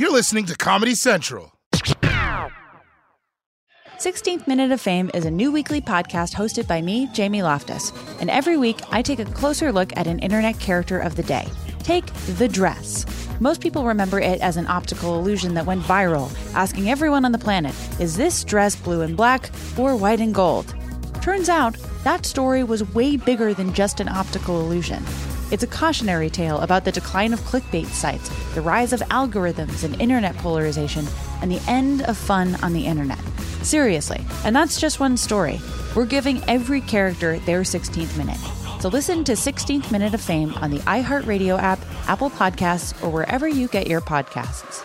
You're listening to Comedy Central. 16th Minute of Fame is a new weekly podcast hosted by me, Jamie Loftus. And every week, I take a closer look at an internet character of the day. Take the dress. Most people remember it as an optical illusion that went viral, asking everyone on the planet, is this dress blue and black or white and gold? Turns out, that story was way bigger than just an optical illusion. It's a cautionary tale about the decline of clickbait sites, the rise of algorithms and internet polarization, and the end of fun on the internet. Seriously, and that's just one story. We're giving every character their 16th minute. So listen to 16th Minute of Fame on the iHeartRadio app, Apple Podcasts, or wherever you get your podcasts.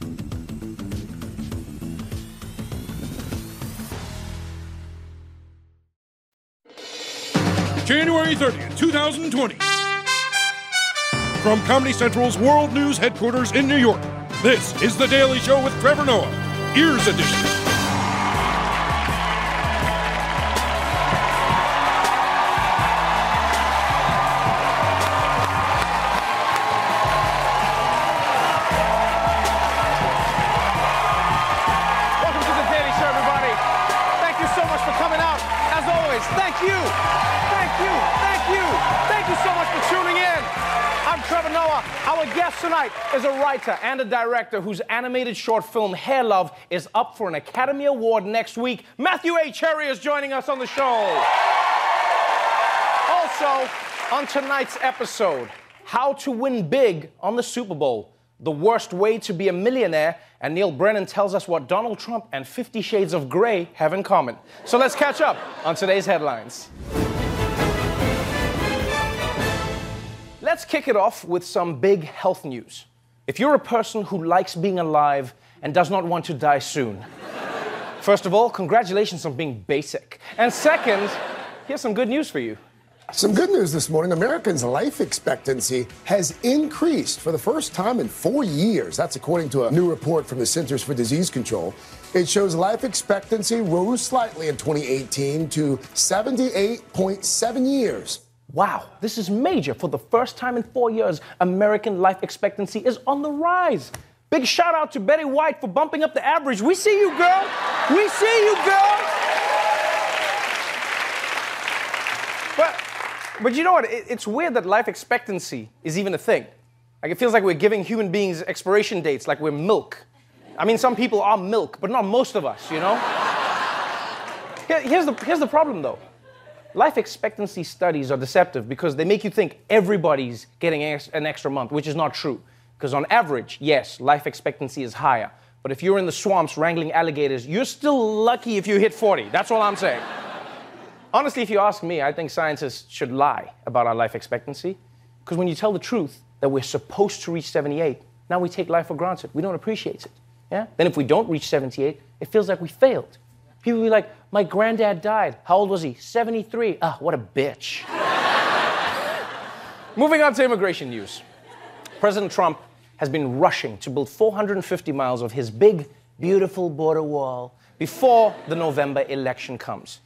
January 30th, 2020. From Comedy Central's World News headquarters in New York, this is The Daily Show with Trevor Noah, Ears Edition. Tonight is a writer and a director whose animated short film Hair Love is up for an Academy Award next week. Matthew A. Cherry is joining us on the show. Also, on tonight's episode, how to win big on the Super Bowl, the worst way to be a millionaire, and Neal Brennan tells us what Donald Trump and Fifty Shades of Grey have in common. So let's catch up on today's headlines. Let's kick it off with some big health news. If you're a person who likes being alive and does not want to die soon, first of all, congratulations on being basic. And second, here's some good news for you. Some good news this morning. Americans' life expectancy has increased for the first time in four years. That's according to a new report from the Centers for Disease Control. It shows life expectancy rose slightly in 2018 to 78.7 years. Wow, this is major. For the first time in four years, American life expectancy is on the rise. Big shout out to Betty White for bumping up the average. We see you, girl. We see you, girl. But, but you know what? It- it's weird that life expectancy is even a thing. Like, it feels like we're giving human beings expiration dates like we're milk. I mean, some people are milk, but not most of us, you know? Here- here's, the, here's the problem, though. Life expectancy studies are deceptive because they make you think everybody's getting an extra month, which is not true. Because on average, yes, life expectancy is higher. But if you're in the swamps wrangling alligators, you're still lucky if you hit 40. That's all I'm saying. Honestly, if you ask me, I think scientists should lie about our life expectancy. Because when you tell the truth that we're supposed to reach 78, now we take life for granted. We don't appreciate it. Yeah? Then if we don't reach 78, it feels like we failed. People be like, my granddad died. How old was he? 73. Ah, what a bitch. Moving on to immigration news. President Trump has been rushing to build 450 miles of his big, beautiful border wall before the November election comes.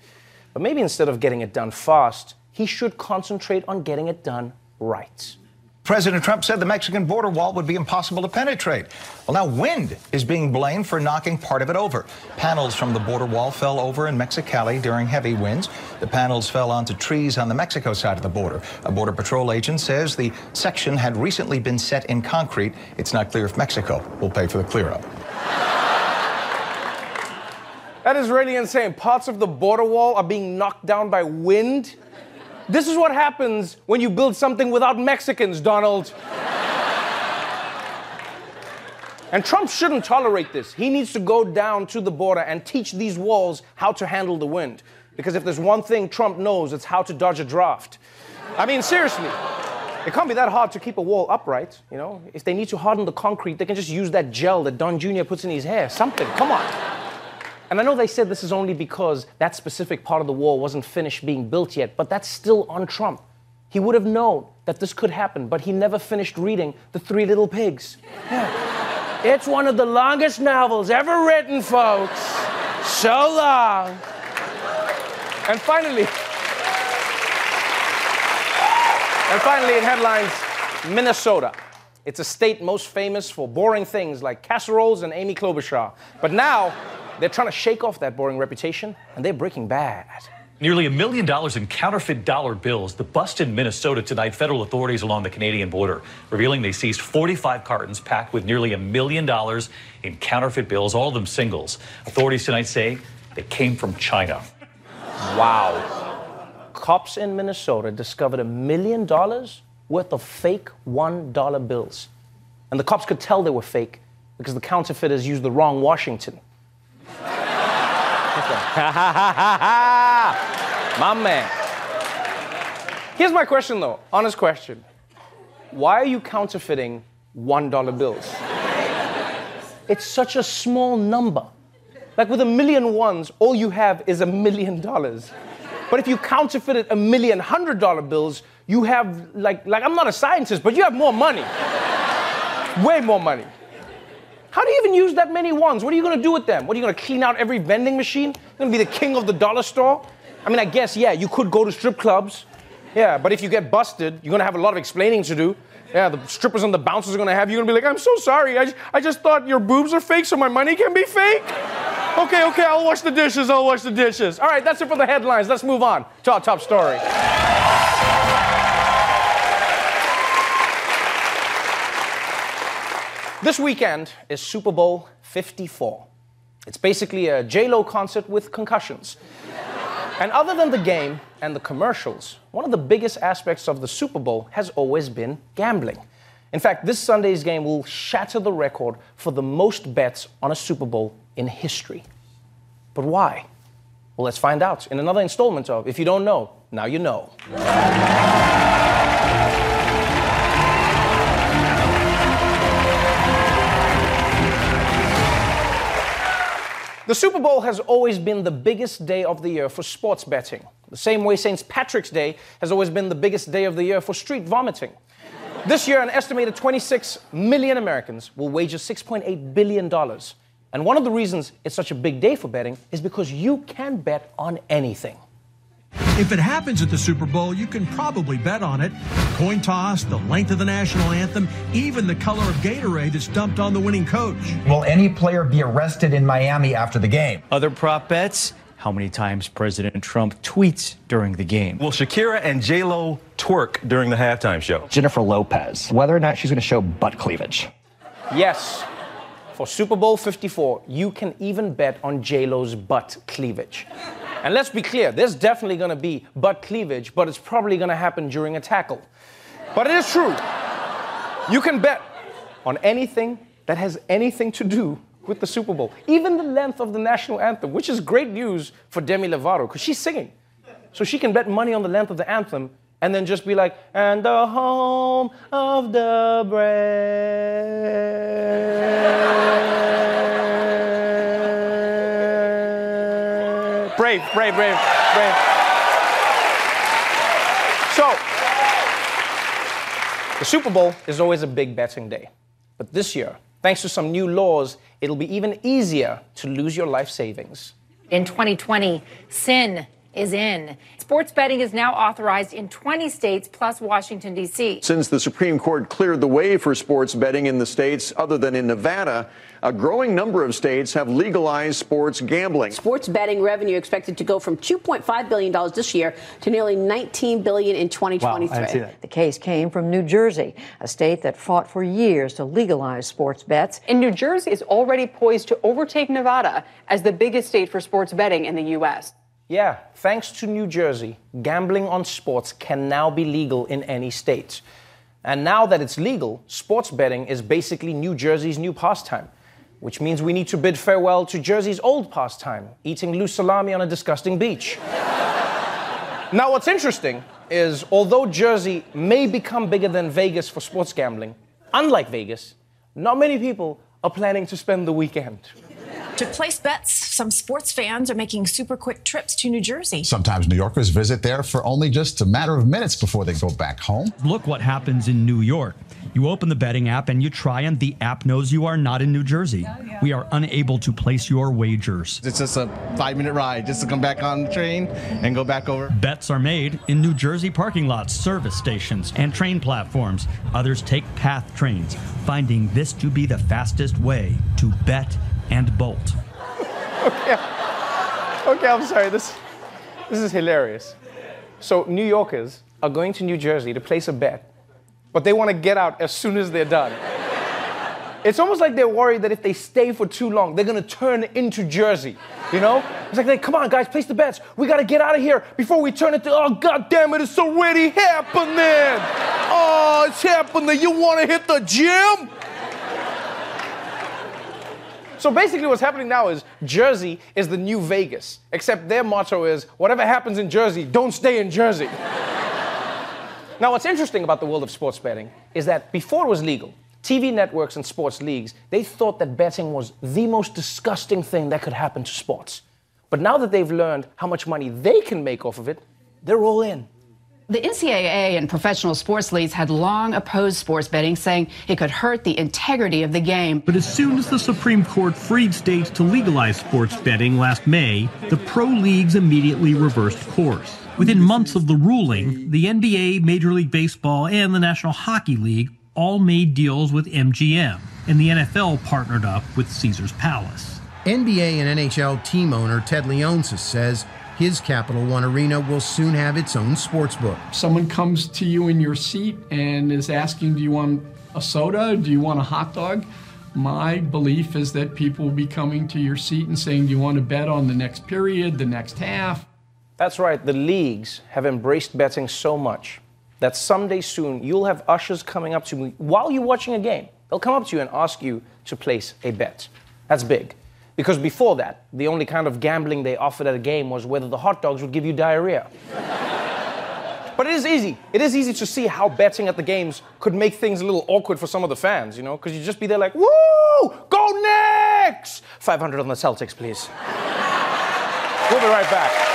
But maybe instead of getting it done fast, he should concentrate on getting it done right. President Trump said the Mexican border wall would be impossible to penetrate. Well, now wind is being blamed for knocking part of it over. Panels from the border wall fell over in Mexicali during heavy winds. The panels fell onto trees on the Mexico side of the border. A Border Patrol agent says the section had recently been set in concrete. It's not clear if Mexico will pay for the clear up. That is really insane. Parts of the border wall are being knocked down by wind. This is what happens when you build something without Mexicans, Donald. and Trump shouldn't tolerate this. He needs to go down to the border and teach these walls how to handle the wind. Because if there's one thing Trump knows, it's how to dodge a draft. I mean, seriously. It can't be that hard to keep a wall upright, you know? If they need to harden the concrete, they can just use that gel that Don Jr. puts in his hair. Something. Come on. And I know they said this is only because that specific part of the wall wasn't finished being built yet, but that's still on Trump. He would have known that this could happen, but he never finished reading The Three Little Pigs. Yeah. it's one of the longest novels ever written, folks. So long. And finally, and finally, in headlines, Minnesota. It's a state most famous for boring things like casseroles and Amy Klobuchar. But now, they're trying to shake off that boring reputation, and they're breaking bad. Nearly a million dollars in counterfeit dollar bills. The bust in Minnesota tonight, federal authorities along the Canadian border revealing they seized 45 cartons packed with nearly a million dollars in counterfeit bills, all of them singles. Authorities tonight say they came from China. Wow cops in Minnesota discovered a million dollars worth of fake $1 bills. And the cops could tell they were fake because the counterfeiters used the wrong Washington. my man. Here's my question though, honest question. Why are you counterfeiting $1 bills? It's such a small number. Like with a million ones, all you have is a million dollars. But if you counterfeited a million hundred dollar bills, you have like like I'm not a scientist, but you have more money. Way more money. How do you even use that many ones? What are you gonna do with them? What are you gonna clean out every vending machine? You're gonna be the king of the dollar store? I mean, I guess, yeah, you could go to strip clubs. Yeah, but if you get busted, you're gonna have a lot of explaining to do. Yeah, the strippers and the bouncers are gonna have you. You're gonna be like, I'm so sorry. I, I just thought your boobs are fake, so my money can be fake. Okay, okay, I'll wash the dishes. I'll wash the dishes. All right, that's it for the headlines. Let's move on to our top story. This weekend is Super Bowl 54. It's basically a J-Lo concert with concussions. and other than the game and the commercials, one of the biggest aspects of the Super Bowl has always been gambling. In fact, this Sunday's game will shatter the record for the most bets on a Super Bowl in history. But why? Well, let's find out in another installment of If You Don't Know, Now You Know. The Super Bowl has always been the biggest day of the year for sports betting. The same way St. Patrick's Day has always been the biggest day of the year for street vomiting. This year, an estimated 26 million Americans will wager $6.8 billion. And one of the reasons it's such a big day for betting is because you can bet on anything. If it happens at the Super Bowl, you can probably bet on it. Coin toss, the length of the national anthem, even the color of Gatorade that's dumped on the winning coach. Will any player be arrested in Miami after the game? Other prop bets? How many times President Trump tweets during the game? Will Shakira and J-Lo twerk during the halftime show? Jennifer Lopez, whether or not she's going to show butt cleavage. Yes, for Super Bowl 54, you can even bet on J-Lo's butt cleavage. And let's be clear, there's definitely gonna be butt cleavage, but it's probably gonna happen during a tackle. But it is true. You can bet on anything that has anything to do with the Super Bowl, even the length of the national anthem, which is great news for Demi Lovato because she's singing. So she can bet money on the length of the anthem and then just be like, and the home of the brave. Brave, brave, brave, brave. So, the Super Bowl is always a big betting day. But this year, thanks to some new laws, it'll be even easier to lose your life savings. In 2020, sin is in. Sports betting is now authorized in 20 states plus Washington, D.C. Since the Supreme Court cleared the way for sports betting in the states other than in Nevada, a growing number of states have legalized sports gambling. Sports betting revenue expected to go from 2.5 billion dollars this year to nearly 19 billion in 2023. Wow, the case came from New Jersey, a state that fought for years to legalize sports bets. And New Jersey is already poised to overtake Nevada as the biggest state for sports betting in the U.S. Yeah, thanks to New Jersey, gambling on sports can now be legal in any state. And now that it's legal, sports betting is basically New Jersey's new pastime which means we need to bid farewell to Jersey's old pastime, eating loose salami on a disgusting beach. now, what's interesting is although Jersey may become bigger than Vegas for sports gambling, unlike Vegas, not many people are planning to spend the weekend. To place bets, some sports fans are making super quick trips to New Jersey. Sometimes New Yorkers visit there for only just a matter of minutes before they go back home. Look what happens in New York. You open the betting app and you try, and the app knows you are not in New Jersey. Oh, yeah. We are unable to place your wagers. It's just a five minute ride just to come back on the train and go back over. Bets are made in New Jersey parking lots, service stations, and train platforms. Others take PATH trains, finding this to be the fastest way to bet and bolt. okay. Okay, I'm sorry. This, this is hilarious. So, New Yorkers are going to New Jersey to place a bet but they want to get out as soon as they're done. it's almost like they're worried that if they stay for too long, they're going to turn into Jersey. You know? It's like, come on, guys, place the bets. We got to get out of here before we turn into, oh, God damn it, it's already happening. Oh, it's happening. You want to hit the gym? So basically, what's happening now is Jersey is the new Vegas, except their motto is whatever happens in Jersey, don't stay in Jersey. Now, what's interesting about the world of sports betting is that before it was legal, TV networks and sports leagues, they thought that betting was the most disgusting thing that could happen to sports. But now that they've learned how much money they can make off of it, they're all in. The NCAA and professional sports leagues had long opposed sports betting, saying it could hurt the integrity of the game. But as soon as the Supreme Court freed states to legalize sports betting last May, the pro leagues immediately reversed course. Within months of the ruling, the NBA, Major League Baseball, and the National Hockey League all made deals with MGM, and the NFL partnered up with Caesars Palace. NBA and NHL team owner Ted Leonsis says his Capital One Arena will soon have its own sports book. Someone comes to you in your seat and is asking, Do you want a soda? Do you want a hot dog? My belief is that people will be coming to your seat and saying, Do you want to bet on the next period, the next half? That's right, the leagues have embraced betting so much that someday soon you'll have ushers coming up to you while you're watching a game. They'll come up to you and ask you to place a bet. That's big. Because before that, the only kind of gambling they offered at a game was whether the hot dogs would give you diarrhea. but it is easy. It is easy to see how betting at the games could make things a little awkward for some of the fans, you know? Because you'd just be there like, woo! Go Knicks! 500 on the Celtics, please. we'll be right back.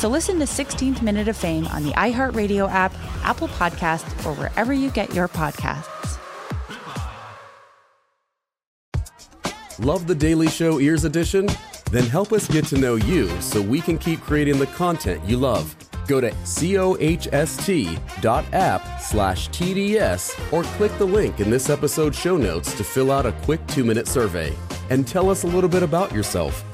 So listen to 16th Minute of Fame on the iHeartRadio app, Apple Podcasts, or wherever you get your podcasts. Love the Daily Show Ears Edition? Then help us get to know you so we can keep creating the content you love. Go to cohst.app slash TDS or click the link in this episode's show notes to fill out a quick two minute survey. and tell us a little bit about yourself.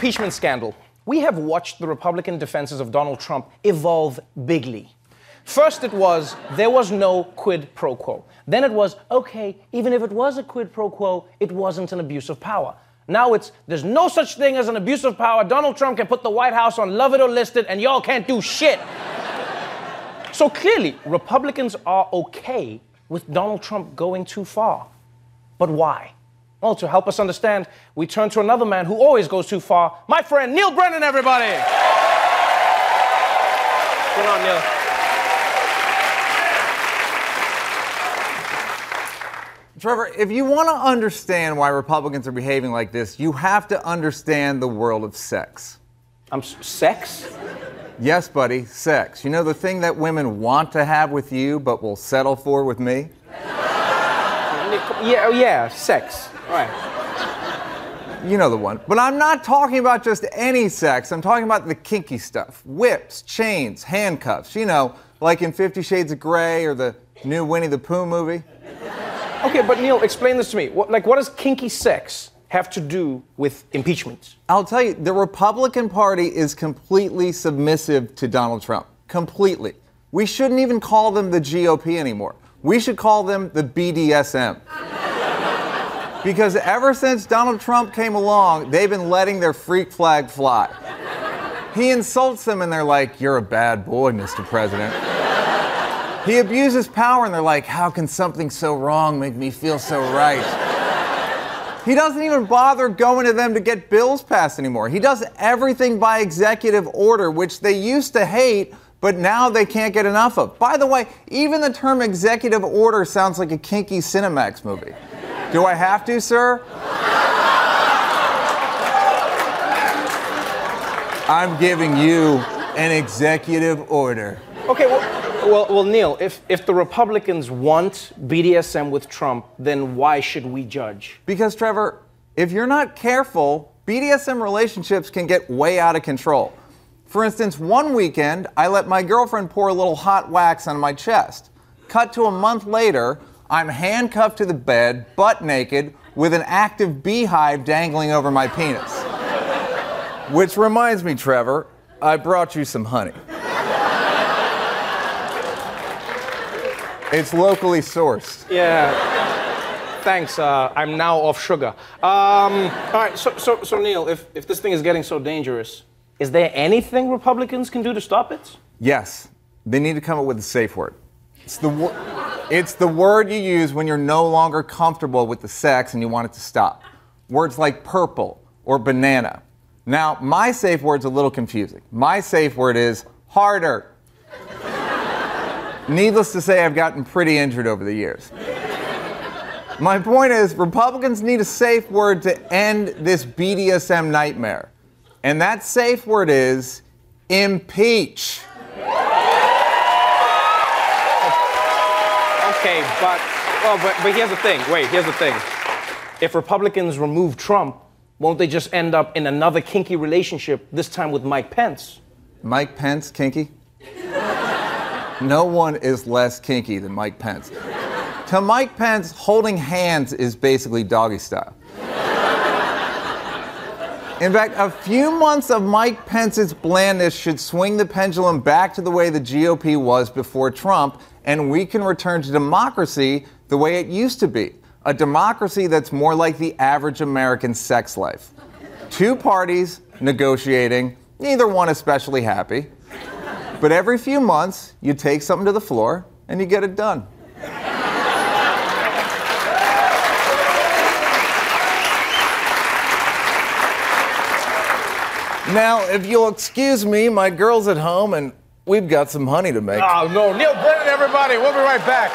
Impeachment scandal, we have watched the Republican defenses of Donald Trump evolve bigly. First, it was there was no quid pro quo. Then it was okay, even if it was a quid pro quo, it wasn't an abuse of power. Now it's there's no such thing as an abuse of power. Donald Trump can put the White House on love it or list it, and y'all can't do shit. so clearly, Republicans are okay with Donald Trump going too far. But why? Well, to help us understand, we turn to another man who always goes too far. My friend Neal Brennan, everybody. What's on, Neal? Trevor, if you want to understand why Republicans are behaving like this, you have to understand the world of sex. I'm s- sex? Yes, buddy, sex. You know the thing that women want to have with you but will settle for with me? Yeah, oh, yeah, sex. Right. You know the one. But I'm not talking about just any sex. I'm talking about the kinky stuff whips, chains, handcuffs. You know, like in Fifty Shades of Grey or the new Winnie the Pooh movie. Okay, but Neal, explain this to me. What, like, what does kinky sex have to do with impeachment? I'll tell you, the Republican Party is completely submissive to Donald Trump. Completely. We shouldn't even call them the GOP anymore. We should call them the BDSM. Because ever since Donald Trump came along, they've been letting their freak flag fly. He insults them and they're like, You're a bad boy, Mr. President. He abuses power and they're like, How can something so wrong make me feel so right? He doesn't even bother going to them to get bills passed anymore. He does everything by executive order, which they used to hate, but now they can't get enough of. By the way, even the term executive order sounds like a kinky Cinemax movie. Do I have to, sir? I'm giving you an executive order. Okay, well, well, well, Neal, if, if the Republicans want BDSM with Trump, then why should we judge? Because, Trevor, if you're not careful, BDSM relationships can get way out of control. For instance, one weekend, I let my girlfriend pour a little hot wax on my chest. Cut to a month later, I'm handcuffed to the bed, butt naked, with an active beehive dangling over my penis. Which reminds me, Trevor, I brought you some honey. It's locally sourced. Yeah. Thanks. Uh, I'm now off sugar. Um, all right. So, so, so Neal, if, if this thing is getting so dangerous, is there anything Republicans can do to stop it? Yes, they need to come up with a safe word. It's the, wo- it's the word you use when you're no longer comfortable with the sex and you want it to stop. Words like purple or banana. Now, my safe word's a little confusing. My safe word is harder. Needless to say, I've gotten pretty injured over the years. My point is, Republicans need a safe word to end this BDSM nightmare. And that safe word is impeach. Okay, but, well, but, but here's the thing. Wait, here's the thing. If Republicans remove Trump, won't they just end up in another kinky relationship, this time with Mike Pence? Mike Pence, kinky? No one is less kinky than Mike Pence. To Mike Pence, holding hands is basically doggy style. In fact, a few months of Mike Pence's blandness should swing the pendulum back to the way the GOP was before Trump, and we can return to democracy the way it used to be a democracy that's more like the average American sex life. Two parties negotiating, neither one especially happy. But every few months, you take something to the floor and you get it done. Now, if you'll excuse me, my girl's at home and we've got some honey to make. Oh, no. Neal Brennan, everybody. We'll be right back.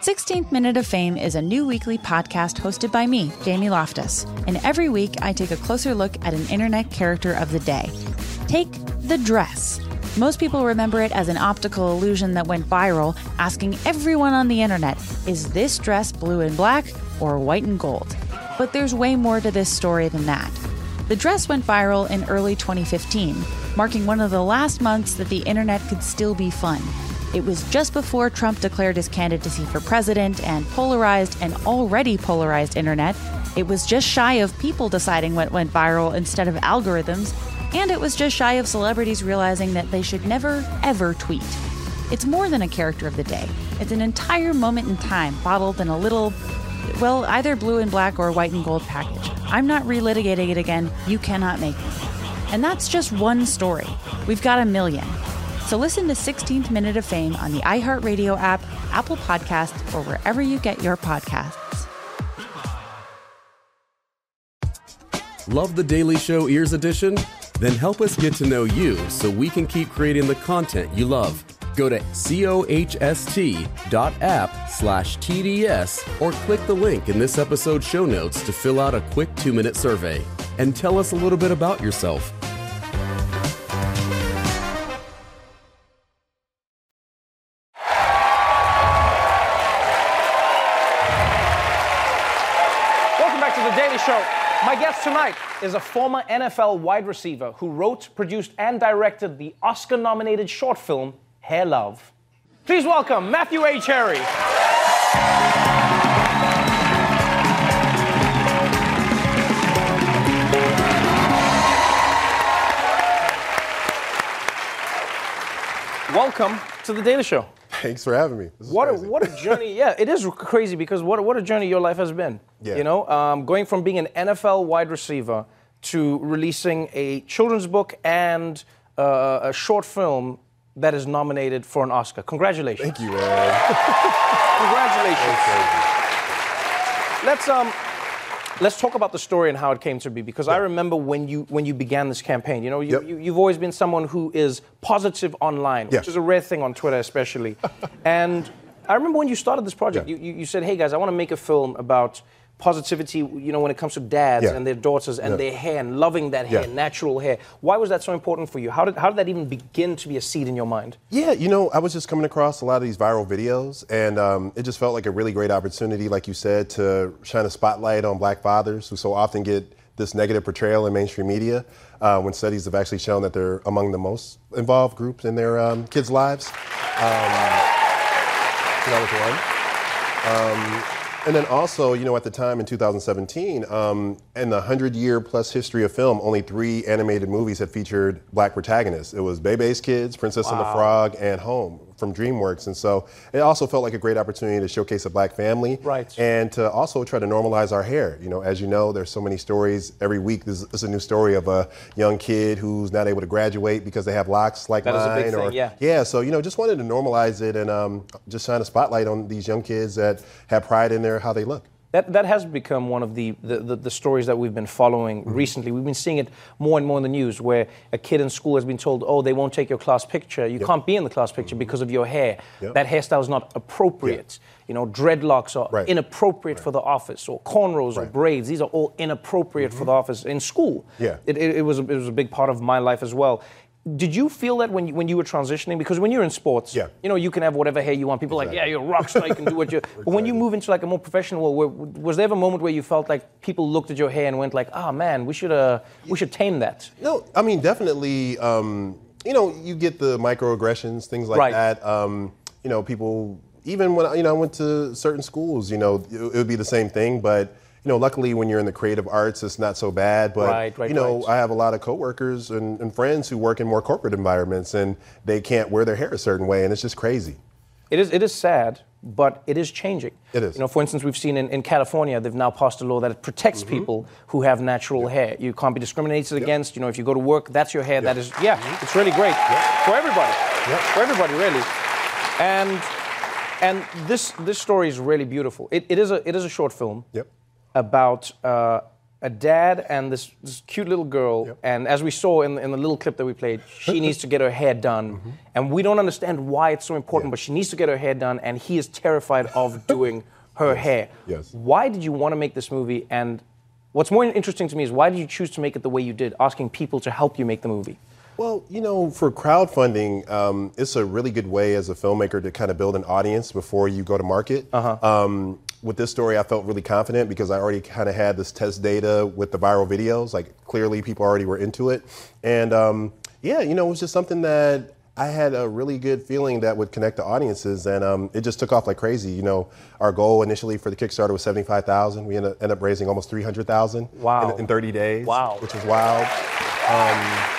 16th Minute of Fame is a new weekly podcast hosted by me, Jamie Loftus. And every week, I take a closer look at an internet character of the day. Take the dress. Most people remember it as an optical illusion that went viral, asking everyone on the internet, is this dress blue and black or white and gold. But there's way more to this story than that. The dress went viral in early 2015, marking one of the last months that the internet could still be fun. It was just before Trump declared his candidacy for president and polarized an already polarized internet. It was just shy of people deciding what went viral instead of algorithms, and it was just shy of celebrities realizing that they should never, ever tweet. It's more than a character of the day, it's an entire moment in time bottled in a little, well, either blue and black or white and gold package. I'm not relitigating it again. You cannot make me. And that's just one story. We've got a million. So listen to 16th Minute of Fame on the iHeartRadio app, Apple Podcasts, or wherever you get your podcasts. Love the Daily Show Ears Edition? Then help us get to know you so we can keep creating the content you love. Go to cohst.app slash TDS or click the link in this episode's show notes to fill out a quick two minute survey and tell us a little bit about yourself. Welcome back to the Daily Show. My guest tonight is a former NFL wide receiver who wrote, produced, and directed the Oscar nominated short film Hair Love. Please welcome Matthew A. Cherry. Welcome to the Daily Show. Thanks for having me. This is What a, what a journey! Yeah, it is crazy because what a, what a journey your life has been. Yeah. You know, um, going from being an NFL wide receiver to releasing a children's book and uh, a short film that is nominated for an Oscar. Congratulations! Thank you, man. Congratulations. Let's um, let's talk about the story and how it came to be because I remember when you when you began this campaign. You know, you, you you've always been someone who is positive online, Yeah. which is a rare thing on Twitter, especially. and I remember when you started this project, you, you, you said, "Hey guys, I want to make a film about." Positivity, you know, when it comes to dads Yeah. and their daughters and Yeah. their hair and loving that hair, Yeah. natural hair. Why was that so important for you? How did, how did that even begin to be a seed in your mind? Yeah, you know, I was just coming across a lot of these viral videos, and um, it just felt like a really great opportunity, like you said, to shine a spotlight on black fathers who so often get this negative portrayal in mainstream media uh, when studies have actually shown that they're among the most involved groups in their um, kids' lives. Um, so that was one. And then also, you know, at the time in 2017, um, in the 100 year plus history of film, only three animated movies had featured black protagonists. It was Bebe's Kids, Princess and the Frog, and Home from DreamWorks. And so it also felt like a great opportunity to showcase a black family. Right. And to also try to normalize our hair. You know, as you know, there's so many stories. Every week there's, there's a new story of a young kid who's not able to graduate because they have locks like That is a mine. big or, thing, yeah. yeah, so you know, just wanted to normalize it and um, just shine a spotlight on these young kids that have pride in their how they look. That, that has become one of the, the, the, the stories that we've been following Mm-hmm. recently. We've been seeing it more and more in the news where a kid in school has been told, oh, they won't take your class picture. You can't be in the class picture because of your hair. Mm-hmm. Yep. That hairstyle is not appropriate. You know, dreadlocks are Right. inappropriate for the office, or cornrows or braids. These are all inappropriate for the office in school. Yeah. It, it, it, was it was a big part of my life as well. Did you feel that when you, when you were transitioning? Because when you're in sports, Yeah. you know, you can have whatever hair you want. People are like, yeah, you're a rock star, you can do what you. But when you move into like a more professional world, where, was there ever a moment where you felt like people looked at your hair and went like, ah, man, we should uh, we should tame that? No, I mean definitely. Um, you know, you get the microaggressions, things like Right. that. Um, you know, people. Even when you know I went to certain schools, you know, it, it would be the same thing. But you know, luckily when you're in the creative arts, it's not so bad. But Right, right, you know, right. I have a lot of coworkers and, and friends who work in more corporate environments, and they can't wear their hair a certain way, and it's just crazy. It is it is sad, but it is changing. It is. You know, for instance, we've seen in, in California, they've now passed a law that protects Mm-hmm. people who have natural hair. You can't be discriminated against. You know, if you go to work, that's your hair. That is, yeah, it's really great for everybody. For everybody, really. And and this this story is really beautiful. It, it is a it is a short film. Yep. About uh, a dad and this, this cute little girl. And as we saw in, in the little clip that we played, she needs to get her hair done. Mm-hmm. And we don't understand why it's so important, but she needs to get her hair done, and he is terrified of doing her hair. Yes. Why did you want to make this movie? And what's more interesting to me is why did you choose to make it the way you did, asking people to help you make the movie? Well, you know, for crowdfunding, um, it's a really good way as a filmmaker to kind of build an audience before you go to market. Uh Um, with this story, I felt really confident because I already kind of had this test data with the viral videos. Like clearly, people already were into it, and um, yeah, you know, it was just something that I had a really good feeling that would connect the audiences, and um, it just took off like crazy. You know, our goal initially for the Kickstarter was seventy-five thousand. We ended, ended up raising almost three hundred thousand. Wow. In, in, thirty days. Wow. Which was wild. Um,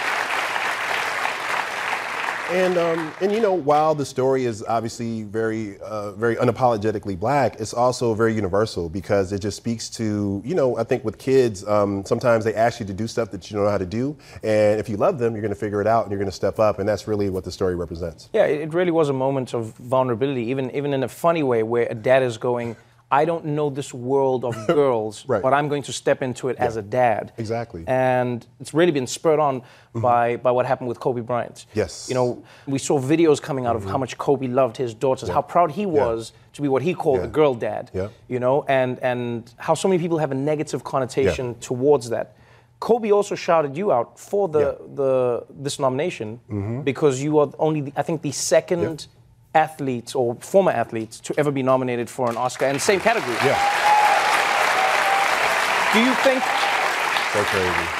and um, and you know, while the story is obviously very uh, very unapologetically black, it's also very universal because it just speaks to you know I think with kids um, sometimes they ask you to do stuff that you don't know how to do, and if you love them, you're going to figure it out and you're going to step up, and that's really what the story represents. Yeah, it really was a moment of vulnerability, even even in a funny way, where a dad is going. I don't know this world of girls, right. but I'm going to step into it yeah. as a dad. Exactly. And it's really been spurred on mm-hmm. by, by what happened with Kobe Bryant. Yes. You know, we saw videos coming out mm-hmm. of how much Kobe loved his daughters, yeah. how proud he was yeah. to be what he called a girl dad. Yeah. You know, and, and how so many people have a negative connotation towards that. Kobe also shouted you out for the, the this nomination mm-hmm. because you are only, the, I think, the second athletes or former athletes to ever be nominated for an Oscar in the same category. Yeah. Do you think? So crazy.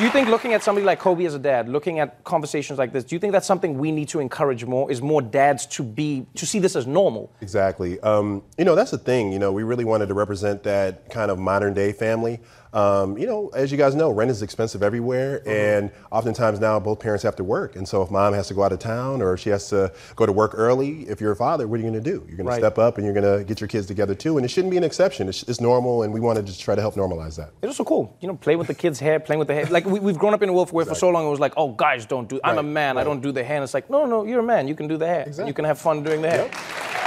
Do you think looking at somebody like Kobe as a dad, looking at conversations like this, do you think that's something we need to encourage more? Is more dads to be to see this as normal? Exactly. Um, you know, that's the thing. You know, we really wanted to represent that kind of modern day family. Um, you know, as you guys know, rent is expensive everywhere, mm-hmm. and oftentimes now both parents have to work. And so if mom has to go out of town or she has to go to work early, if you're a father, what are you going to do? You're going right. to step up and you're going to get your kids together too. And it shouldn't be an exception. It's, it's normal, and we want to just try to help normalize that. It's also cool, you know, play with the kids' hair, playing with the hair. Like we, have grown up in a world where exactly. for so long it was like, oh, guys don't do. I'm right. a man, right. I don't do the hair. And it's like, no, no, you're a man. You can do the hair. Exactly. You can have fun doing the hair. Yep.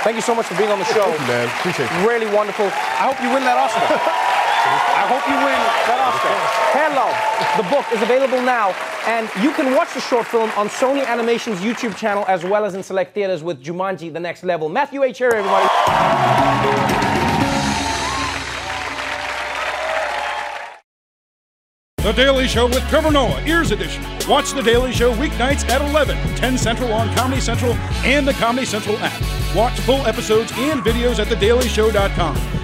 Thank you so much for being on the show. Thank you, man. Appreciate it. Really wonderful. I hope you win that Oscar. I hope you win that Oscar. Hello. The book is available now, and you can watch the short film on Sony Animation's YouTube channel as well as in select theaters with Jumanji: The Next Level. Matthew A. Cherry, everybody. The Daily Show with Trevor Noah, Ears Edition. Watch The Daily Show weeknights at 11, 10 Central on Comedy Central and the Comedy Central app. Watch full episodes and videos at thedailyshow.com.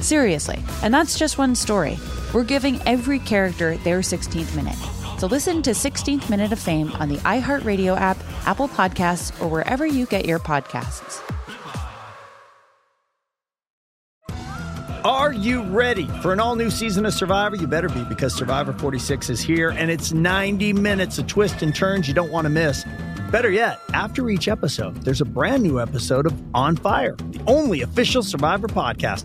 Seriously, and that's just one story. We're giving every character their 16th minute. So listen to 16th Minute of Fame on the iHeartRadio app, Apple Podcasts, or wherever you get your podcasts. Are you ready for an all new season of Survivor? You better be because Survivor 46 is here and it's 90 minutes of twists and turns you don't want to miss. Better yet, after each episode, there's a brand new episode of On Fire, the only official Survivor podcast.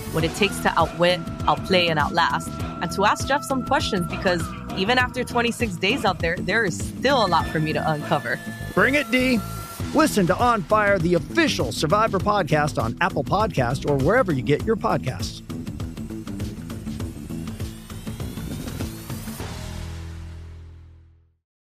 what it takes to outwit, outplay, and outlast, and to ask Jeff some questions because even after 26 days out there, there is still a lot for me to uncover. Bring it, Dee. Listen to On Fire, the official Survivor podcast on Apple Podcast or wherever you get your podcasts.